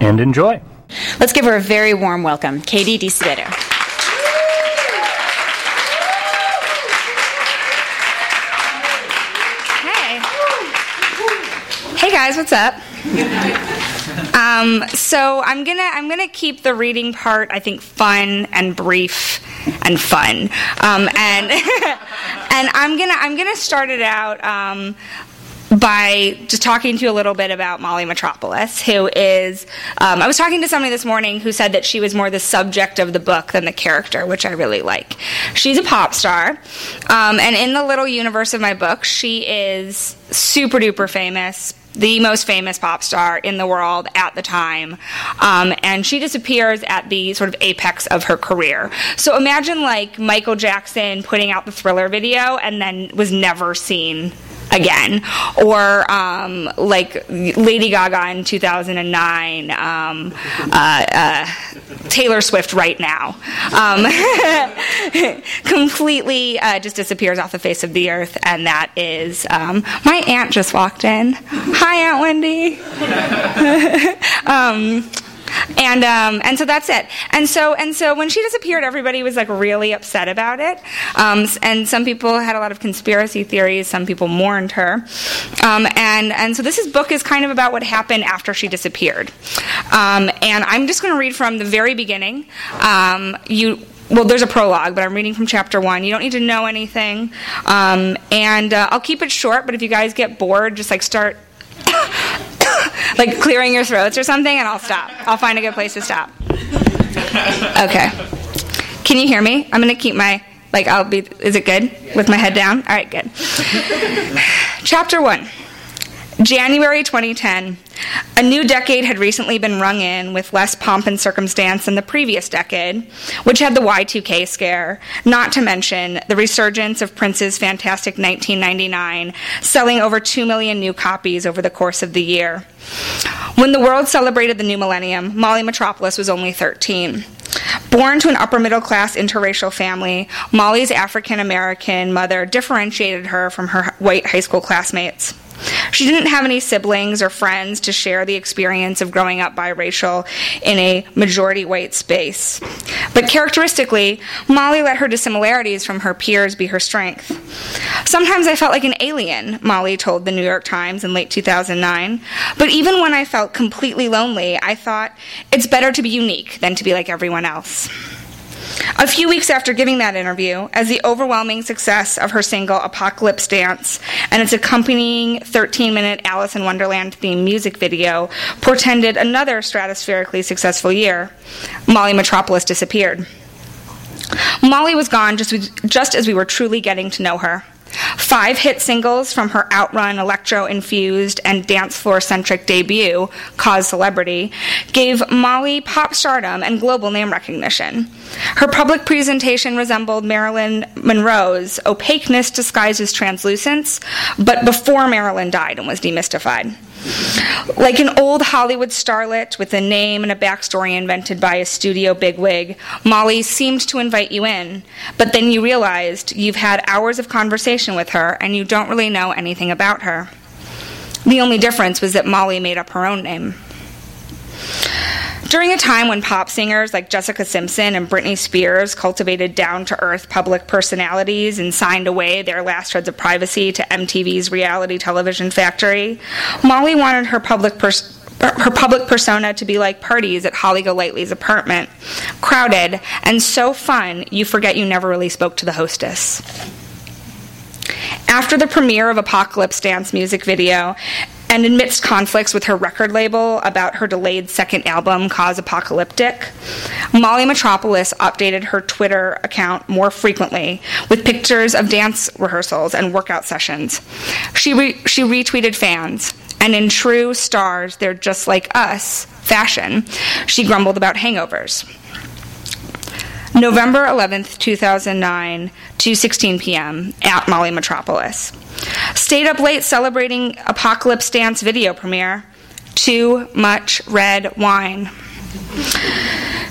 and enjoy. Let's give her a very warm welcome, Catie Disabato. Hey. Hey guys, what's up? Um, so I'm gonna I'm gonna keep the reading part I think fun and brief and fun, um, and and I'm gonna I'm gonna start it out um, by just talking to you a little bit about Molly Metropolis, who is. Um, I was talking to somebody this morning who said that she was more the subject of the book than the character, which I really like. She's a pop star, um, and in the little universe of my book, she is super duper famous. The most famous pop star in the world at the time. Um, and she disappears at the sort of apex of her career. So imagine like Michael Jackson putting out the thriller video and then was never seen again, or um, like Lady Gaga in 2009, um, uh, uh, Taylor Swift right now, um, completely uh, just disappears off the face of the earth, and that is um, my aunt just walked in. Hi, Aunt Wendy. And um, and so that's it. And so and so when she disappeared, everybody was like really upset about it. Um, and some people had a lot of conspiracy theories. Some people mourned her. Um, and and so this is, book is kind of about what happened after she disappeared. Um, and I'm just going to read from the very beginning. Um, you well, there's a prologue, but I'm reading from chapter one. You don't need to know anything. Um, and uh, I'll keep it short, but if you guys get bored, just like start like clearing your throats or something, and I'll stop. I'll find a good place to stop. Okay. Can you hear me? I'm going to keep my, like, I'll be, is it good with my head down? All right, good. Chapter 1. January 2010. A new decade had recently been rung in with less pomp and circumstance than the previous decade, which had the Y2K scare, not to mention the resurgence of Prince's fantastic 1999, selling over 2 million new copies over the course of the year. When the world celebrated the new millennium, Molly Metropolis was only 13. Born to an upper middle class interracial family, Molly's African American mother differentiated her from her white high school classmates. She didn't have any siblings or friends to share the experience of growing up biracial in a majority white space. But characteristically, Molly let her dissimilarities from her peers be her strength. Sometimes I felt like an alien, Molly told the New York Times in late 2009. But even when I felt completely lonely, I thought it's better to be unique than to be like everyone else. A few weeks after giving that interview, as the overwhelming success of her single Apocalypse Dance and its accompanying 13 minute Alice in Wonderland themed music video portended another stratospherically successful year, Molly Metropolis disappeared. Molly was gone just, just as we were truly getting to know her. Five hit singles from her outrun electro infused and dance floor centric debut, Cause Celebrity, gave Molly pop stardom and global name recognition. Her public presentation resembled Marilyn Monroe's opaqueness disguised as translucence, but before Marilyn died and was demystified. Like an old Hollywood starlet with a name and a backstory invented by a studio bigwig, Molly seemed to invite you in, but then you realized you've had hours of conversation with her and you don't really know anything about her. The only difference was that Molly made up her own name. During a time when pop singers like Jessica Simpson and Britney Spears cultivated down to earth public personalities and signed away their last shreds of privacy to MTV's reality television factory, Molly wanted her public pers- her public persona to be like parties at Holly Golightly's apartment, crowded and so fun you forget you never really spoke to the hostess. After the premiere of Apocalypse Dance music video, and amidst conflicts with her record label about her delayed second album, Cause Apocalyptic, Molly Metropolis updated her Twitter account more frequently with pictures of dance rehearsals and workout sessions. She, re- she retweeted fans and in true stars, they're just like us fashion, she grumbled about hangovers. November 11th, 2009, 2:16 p.m. at Molly Metropolis. Stayed up late celebrating Apocalypse Dance video premiere. Too much red wine.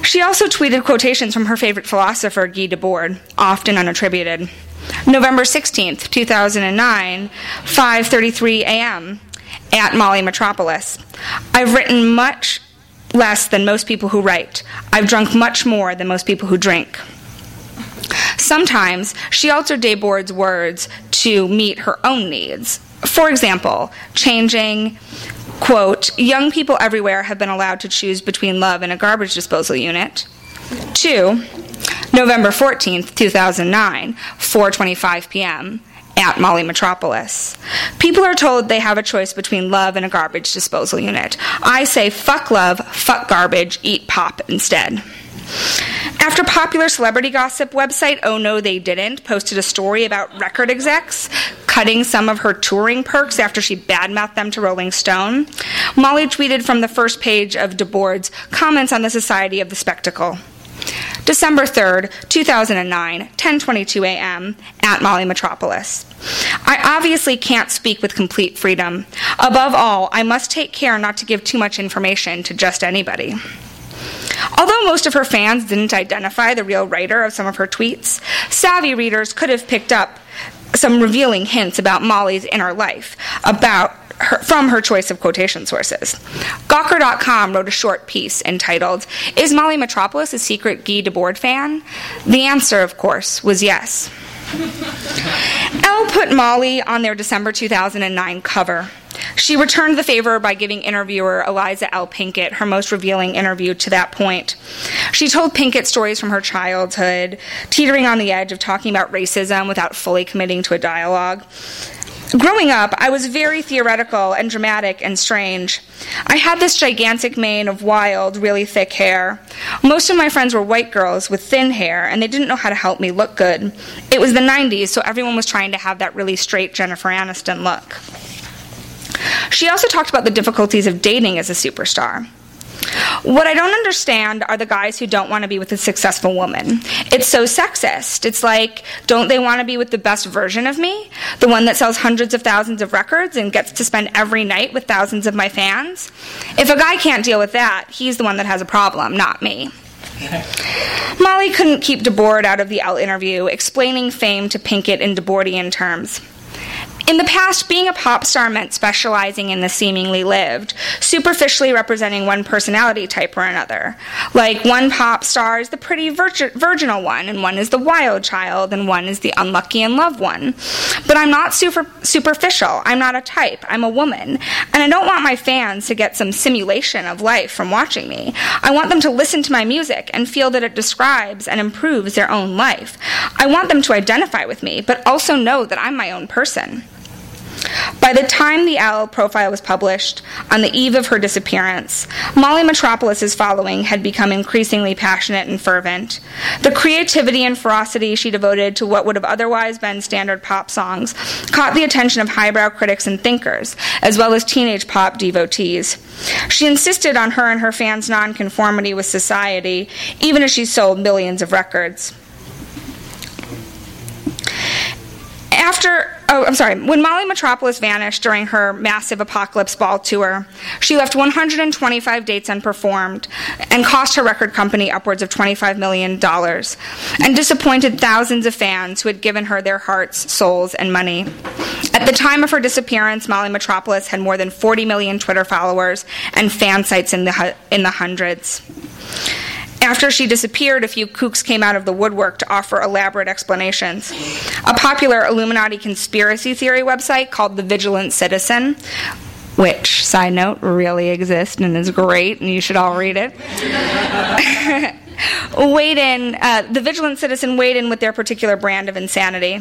She also tweeted quotations from her favorite philosopher, Guy Debord, often unattributed. November 16th, 2009, 5:33 a.m. at Molly Metropolis. I've written much less than most people who write. I've drunk much more than most people who drink. Sometimes she altered Debord's words to meet her own needs. For example, changing, quote, young people everywhere have been allowed to choose between love and a garbage disposal unit, to November 14th, 2009, 4:25 p.m. at Molly Metropolis. People are told they have a choice between love and a garbage disposal unit. I say fuck love, fuck garbage, eat pop instead. After popular celebrity gossip website Oh No They Didn't posted a story about record execs cutting some of her touring perks after she badmouthed them to Rolling Stone, Molly tweeted from the first page of Debord's comments on the Society of the Spectacle. December 3rd, 2009, 10:22 a.m. at Molly Metropolis. I obviously can't speak with complete freedom. Above all, I must take care not to give too much information to just anybody. Although most of her fans didn't identify the real writer of some of her tweets, savvy readers could have picked up some revealing hints about Molly's inner life, about her, from her choice of quotation sources. Gawker.com wrote a short piece entitled, Is Molly Metropolis a secret Guy Debord fan? The answer, of course, was yes. Elle put Molly on their December 2009 cover. She returned the favor by giving interviewer Eliza L. Pinkett her most revealing interview to that point. She told Pinkett stories from her childhood, teetering on the edge of talking about racism without fully committing to a dialogue. Growing up, I was very theoretical and dramatic and strange. I had this gigantic mane of wild, really thick hair. Most of my friends were white girls with thin hair, and they didn't know how to help me look good. It was the 90s, so everyone was trying to have that really straight Jennifer Aniston look. She also talked about the difficulties of dating as a superstar. What I don't understand are the guys who don't want to be with a successful woman. It's so sexist. It's like, don't they want to be with the best version of me? The one that sells hundreds of thousands of records and gets to spend every night with thousands of my fans? If a guy can't deal with that, he's the one that has a problem, not me. Molly couldn't keep Debord out of the Elle interview, explaining fame to Pinkett in Debordian terms. In the past, being a pop star meant specializing in the seemingly lived, superficially representing one personality type or another. Like one pop star is the pretty virginal one, and one is the wild child, and one is the unlucky and loved one. But I'm not super, superficial. I'm not a type. I'm a woman. And I don't want my fans to get some simulation of life from watching me. I want them to listen to my music and feel that it describes and improves their own life. I want them to identify with me, but also know that I'm my own person. By the time the Elle profile was published, on the eve of her disappearance, Molly Metropolis's following had become increasingly passionate and fervent. The creativity and ferocity she devoted to what would have otherwise been standard pop songs caught the attention of highbrow critics and thinkers, as well as teenage pop devotees. She insisted on her and her fans' nonconformity with society, even as she sold millions of records. After Oh, I'm sorry. When Molly Metropolis vanished during her massive Apocalypse Ball tour, she left 125 dates unperformed and cost her record company upwards of $25 million and disappointed thousands of fans who had given her their hearts, souls, and money. At the time of her disappearance, Molly Metropolis had more than 40 million Twitter followers and fan sites in the, in the hundreds. After she disappeared, a few kooks came out of the woodwork to offer elaborate explanations. A popular Illuminati conspiracy theory website called The Vigilant Citizen, which, side note, really exists and is great, and you should all read it. weighed in, uh, the Vigilant Citizen weighed in with their particular brand of insanity.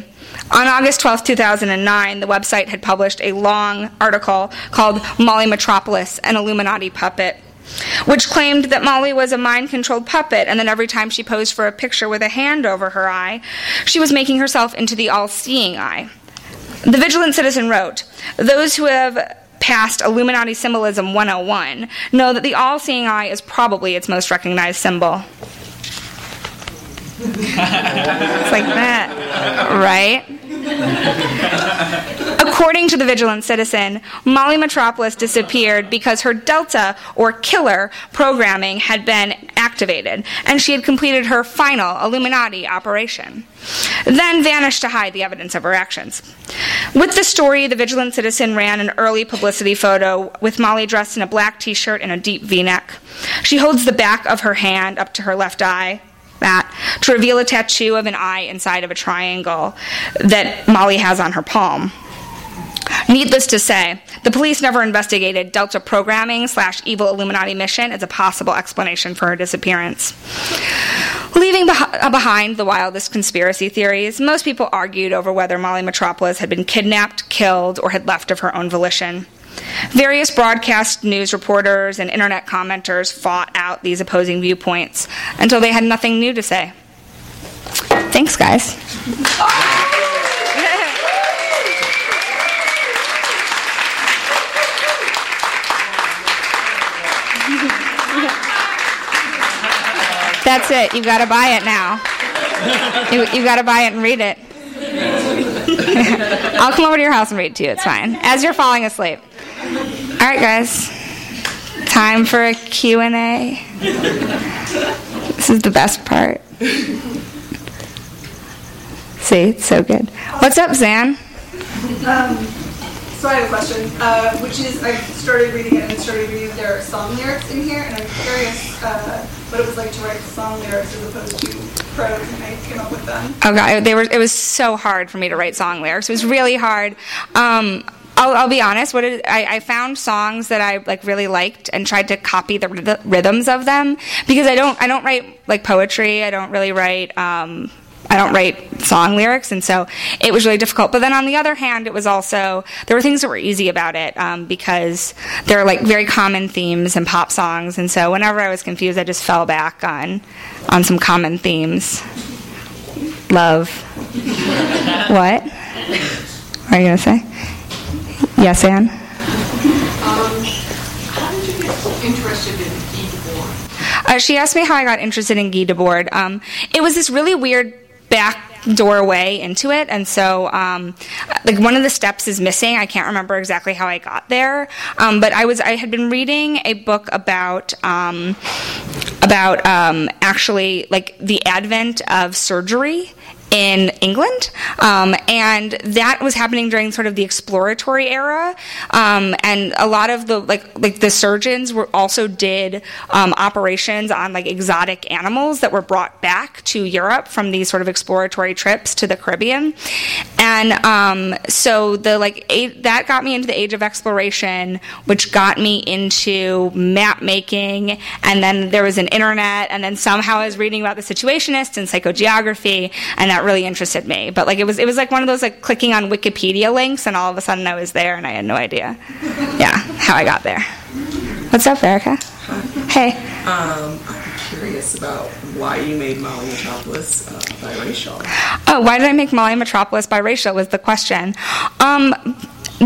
On August 12, 2009, the website had published a long article called Molly Metropolis, an Illuminati puppet which claimed that Molly was a mind controlled puppet and that every time she posed for a picture with a hand over her eye, she was making herself into the all seeing eye. The Vigilant Citizen wrote Those who have past Illuminati Symbolism 101 know that the all seeing eye is probably its most recognized symbol. It's like that, right? According to the Vigilant Citizen, Molly Metropolis disappeared because her Delta, or killer, programming had been activated, and she had completed her final Illuminati operation. Then vanished to hide the evidence of her actions. With the story, the Vigilant Citizen ran an early publicity photo with Molly dressed in a black t shirt and a deep v neck. She holds the back of her hand up to her left eye, that to reveal a tattoo of an eye inside of a triangle that Molly has on her palm. Needless to say, the police never investigated Delta programming slash evil Illuminati mission as a possible explanation for her disappearance. Leaving beh- uh, behind the wildest conspiracy theories, most people argued over whether Molly Metropolis had been kidnapped, killed, or had left of her own volition. Various broadcast news reporters and internet commenters fought out these opposing viewpoints until they had nothing new to say. Thanks, guys. That's it. You've got to buy it now. You, have got to buy it and read it. I'll come over to your house and read it to you. It's fine. As you're falling asleep. All right, guys. Time for a Q&A. This is the best part. See, it's so good. What's up, Zan? Um, so I have a question, uh, which is I started reading it and started reading their song lyrics in here, and I'm curious uh, what it was like to write song lyrics as opposed to prose, and I came up with them. Oh god, they were. It was so hard for me to write song lyrics. It was really hard. Um, I'll, I'll, be honest. What it, I, I, found songs that I like really liked and tried to copy the rhythms of them because I don't I don't write like poetry. I don't really write um, I don't write song lyrics, and so it was really difficult. But then on the other hand, it was also there were things that were easy about it um, because there are like very common themes in pop songs, and so whenever I was confused, I just fell back on on some common themes. Love. what? What are you gonna say? Yes, Anne. Interested in? Uh, she asked me how I got interested in Guy Debord. Um, it was this really weird back doorway into it and so um, like one of the steps is missing i can't remember exactly how i got there um, but i was i had been reading a book about um, about um, actually like the advent of surgery in England, um, and that was happening during sort of the exploratory era. Um, and a lot of the like like the surgeons were also did um, operations on like exotic animals that were brought back to Europe from these sort of exploratory trips to the Caribbean. And um, so the like that got me into the age of exploration, which got me into map making, and then there was an internet, and then somehow I was reading about the Situationists and psychogeography, and that really interested me. But like it was it was like one of those like clicking on Wikipedia links and all of a sudden I was there and I had no idea. Yeah, how I got there. What's up, Erica? Hey. Um, I'm curious about why you made Molly Metropolis uh, biracial. Oh, why did I make Molly Metropolis biracial was the question. Um,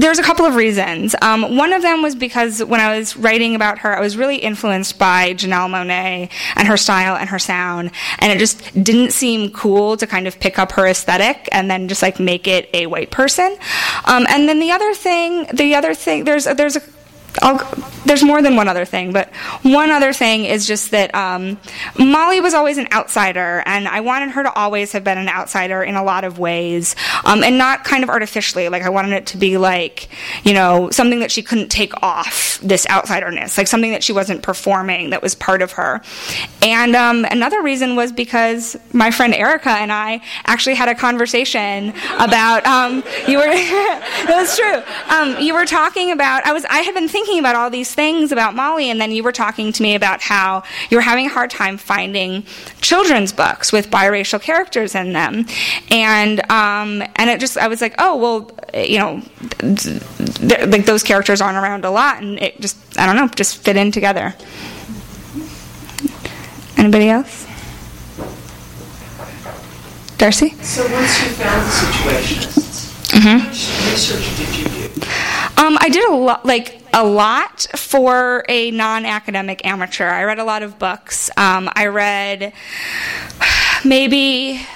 there's a couple of reasons. Um, one of them was because when I was writing about her, I was really influenced by Janelle Monáe and her style and her sound, and it just didn't seem cool to kind of pick up her aesthetic and then just like make it a white person. Um, and then the other thing, the other thing, there's there's a I'll, there's more than one other thing, but one other thing is just that um, Molly was always an outsider, and I wanted her to always have been an outsider in a lot of ways, um, and not kind of artificially. Like I wanted it to be like, you know, something that she couldn't take off this outsiderness, like something that she wasn't performing that was part of her. And um, another reason was because my friend Erica and I actually had a conversation about um, you were. that was true. Um, you were talking about. I was. I had been thinking thinking about all these things about Molly, and then you were talking to me about how you were having a hard time finding children's books with biracial characters in them, and um, and it just I was like, oh well, you know, like those characters aren't around a lot, and it just I don't know, just fit in together. Anybody else? Darcy? So once you found the situationists, mm-hmm. how much research did you do? Um, I did a lot, like a lot for a non-academic amateur. I read a lot of books. Um, I read maybe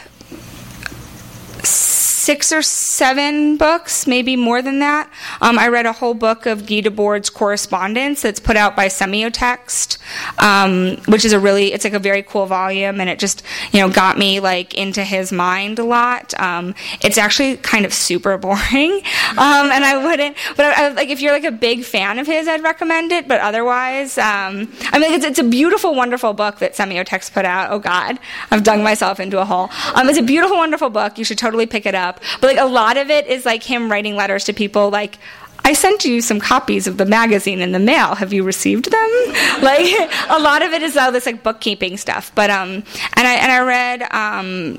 six or seven books, maybe more than that. Um, I read a whole book of Guy Debord's correspondence that's put out by Semiotext, um, which is a really, it's like a very cool volume, and it just, you know, got me like into his mind a lot. Um, it's actually kind of super boring, um, and I wouldn't, but I, I, like if you're like a big fan of his, I'd recommend it. But otherwise, um, I mean, it's, it's a beautiful, wonderful book that Semiotext put out. Oh God, I've dug myself into a hole. Um, it's a beautiful, wonderful book. You should totally pick it up. But like a lot of it is like him writing letters to people like I sent you some copies of the magazine in the mail. Have you received them? like a lot of it is all this like bookkeeping stuff. But um, and I and I read um,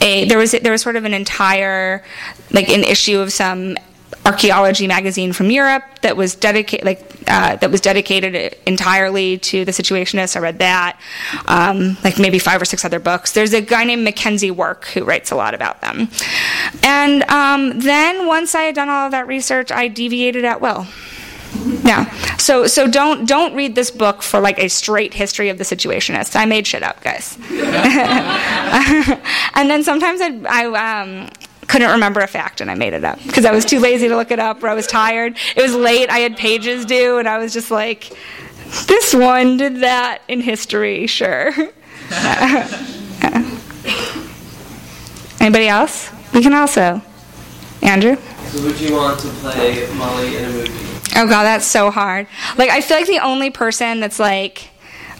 a there was there was sort of an entire like an issue of some archaeology magazine from Europe that was dedicated like uh, that was dedicated entirely to the Situationists. I read that, um, like maybe five or six other books. There's a guy named McKenzie Wark who writes a lot about them. And um, then once I had done all of that research, I deviated at will. Yeah. So so don't don't read this book for like a straight history of the Situationists. I made shit up, guys. and then sometimes I, I um, couldn't remember a fact and I made it up because I was too lazy to look it up or I was tired. It was late, I had pages due, and I was just like, this one did that in history, sure. Anybody else? We can also. Andrew? So would you want to play Molly in a movie? Oh god, that's so hard. Like I feel like the only person that's like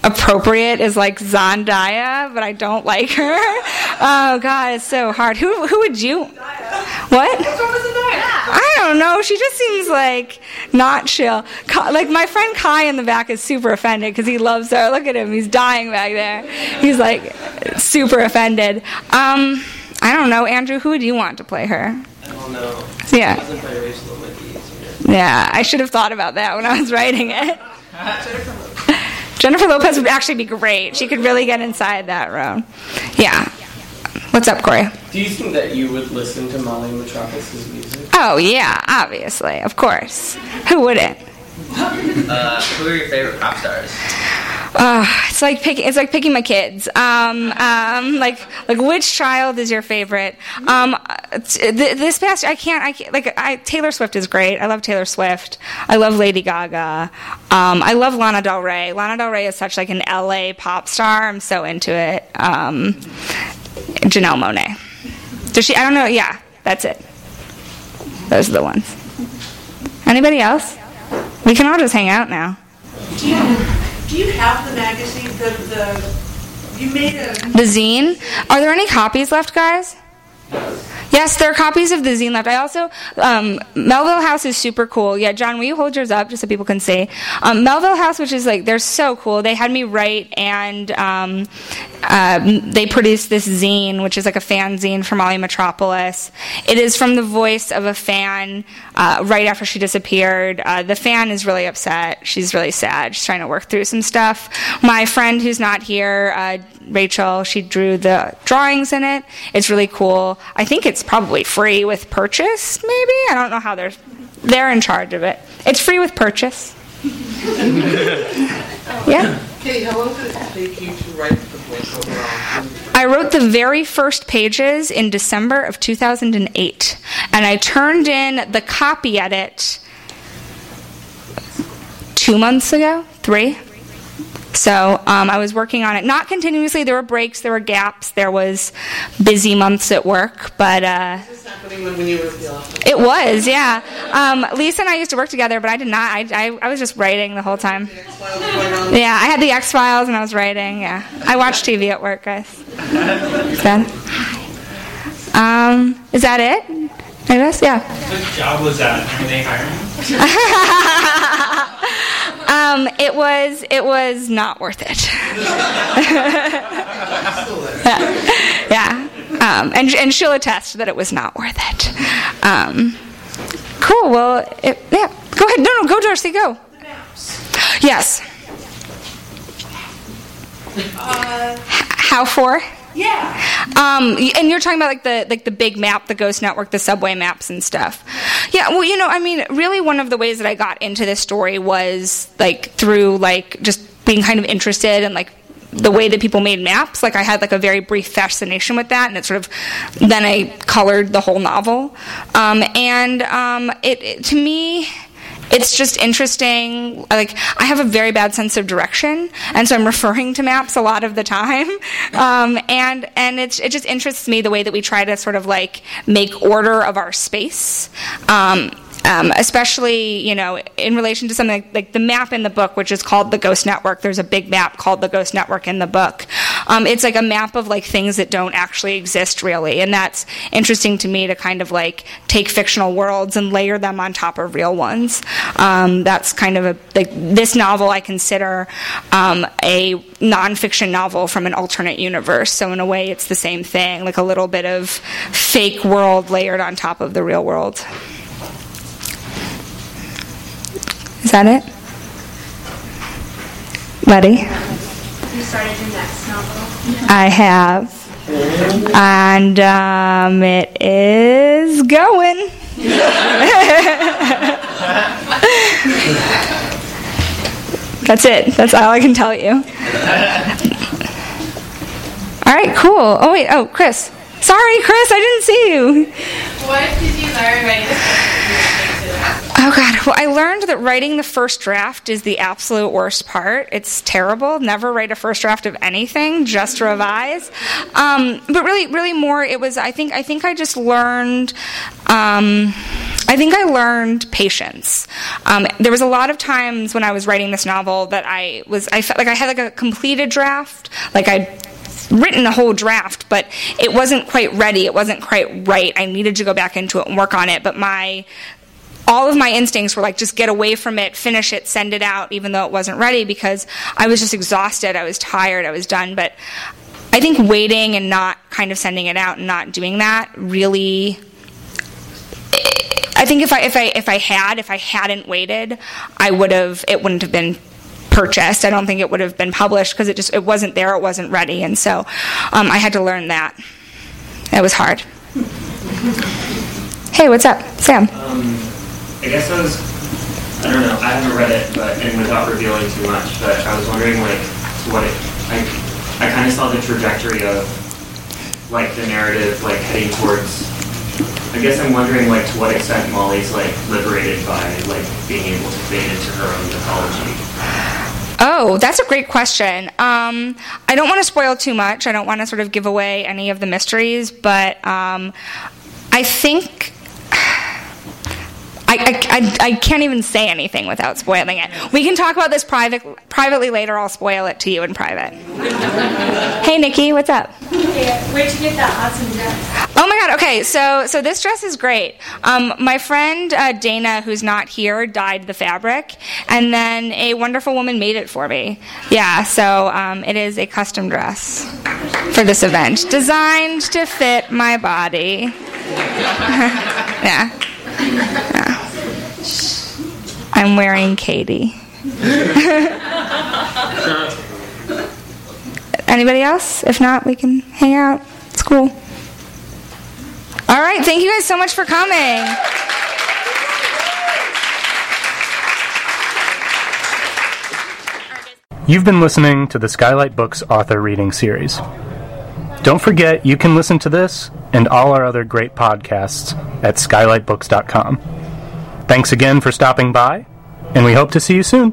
appropriate is like Zendaya, but I don't like her. Oh god, it's so hard. Who who would you? What? I don't know. She just seems like not chill. Like my friend Kai in the back is super offended because he loves her. Look at him; he's dying back there. He's like super offended. Um, I don't know, Andrew. Who would you want to play her? I don't know. Yeah. Wasn't biracial, it might be easier. Yeah, I should have thought about that when I was writing it. Jennifer Lopez would actually be great. She could really get inside that role. Yeah. What's up, Corey? Do you think that you would listen to Molly Metropolis's music? Oh yeah, obviously, of course. Who wouldn't? Uh, who are your favorite pop stars? Uh, it's like picking. It's like picking my kids. Um, um, like, like which child is your favorite? Um, th- this past, I can't. I can't, like. I, Taylor Swift is great. I love Taylor Swift. I love Lady Gaga. Um, I love Lana Del Rey. Lana Del Rey is such like an LA pop star. I'm so into it. Um, Janelle Monáe. Does she? I don't know. Yeah, that's it. Those are the ones. Anybody else? We can all just hang out now. You, do you have the magazine, the, the, you made a, The zine. Are there any copies left, guys? Yes, there are copies of the zine left. I also, um, Melville House is super cool. Yeah, John, will you hold yours up just so people can see? Um, Melville House, which is like, they're so cool. They had me write and um, uh, they produced this zine, which is like a fan zine for Molly Metropolis. It is from the voice of a fan uh, right after she disappeared. Uh, the fan is really upset. She's really sad. She's trying to work through some stuff. My friend who's not here, uh, Rachel, she drew the drawings in it. It's really cool. I think it's probably free with purchase, maybe? I don't know how they're they're in charge of it. It's free with purchase. yeah. Catie, how long did it take you to write the book? I wrote the very first pages in December of 2008, and I turned in the copy edit two months ago, three. So um, I was working on it, not continuously. There were breaks, there were gaps, there was busy months at work, but uh, This happening when, when you were at it was, yeah. Um, Lisa and I used to work together, but I did not. I, I, I was just writing the whole time. X-Files going on? Yeah, I had the X Files and I was writing. Yeah, I watch TV at work, guys. Is that? Um, is that it? I guess, yeah. What job was that? Are they hiring? um, it was it was not worth it. yeah, um, and and she'll attest that it was not worth it. Um, cool. Well, it, yeah. Go ahead. No, no. Go, Darcy. Go. Yes. Uh, How for? Yeah. Um, and you're talking about like the like the big map, the Ghost Network, the subway maps and stuff. Yeah, well, you know, I mean, really, one of the ways that I got into this story was like through like just being kind of interested in like the way that people made maps. Like I had like a very brief fascination with that, and it sort of then I colored the whole novel. Um, and um, it, it to me it's just interesting. Like I have a very bad sense of direction, and so I'm referring to maps a lot of the time. Um, and and it's, it just interests me the way that we try to sort of like make order of our space. Um, um, especially you know in relation to something like, like, the map in the book which is called the ghost network there's a big map called the ghost network in the book um, it's like a map of like things that don't actually exist really and that's interesting to me to kind of like take fictional worlds and layer them on top of real ones um, that's kind of a like this novel i consider um, a nonfiction novel from an alternate universe so in a way it's the same thing like a little bit of fake world layered on top of the real world Is that it? Ready? You started your next novel. I have. And um, it is going. That's it. That's all I can tell you. All right, cool. Oh, wait. Oh, Chris. Sorry, Chris, I didn't see you. What did you learn this Oh God! Well, I learned that writing the first draft is the absolute worst part. It's terrible. Never write a first draft of anything. Just revise. Um, but really, really more. It was. I think. I think I just learned. Um, I think I learned patience. Um, there was a lot of times when I was writing this novel that I was. I felt like I had like a completed draft. Like I'd written a whole draft, but it wasn't quite ready. It wasn't quite right. I needed to go back into it and work on it. But my all of my instincts were like just get away from it, finish it, send it out, even though it wasn't ready because I was just exhausted. I was tired. I was done. But I think waiting and not kind of sending it out and not doing that really. I think if I if I if I had if I hadn't waited, I would have it wouldn't have been purchased. I don't think it would have been published because it just it wasn't there, it wasn't ready, and so um, I had to learn that. It was hard. Hey, what's up, Sam? Um, I guess I was, I don't know, I haven't read it, but and without revealing too much, but I was wondering like what it, I, I kind of saw the trajectory of like the narrative like heading towards. I guess I'm wondering like to what extent Molly's like liberated by like being able to fade into her own mythology. Oh, that's a great question. Um, I don't want to spoil too much. I don't want to sort of give away any of the mysteries, but um, I think I, I, I, can't even say anything without spoiling it. We can talk about this private, privately later. I'll spoil it to you in private. hey, Nikki, what's up? Hey, where'd you get that awesome dress? Oh my God. Okay, so so this dress is great. Um, my friend uh, Dana, who's not here, dyed the fabric, and then a wonderful woman made it for me. Yeah, so um, it is a custom dress for this event, designed to fit my body. yeah. yeah. I'm wearing Catie. Anybody else? If not, we can hang out. It's cool. All right, thank you guys so much for coming. You've been listening to the Skylight Books author reading series. Don't forget, you can listen to this and all our other great podcasts at skylightbooks.com. Thanks again for stopping by, and we hope to see you soon.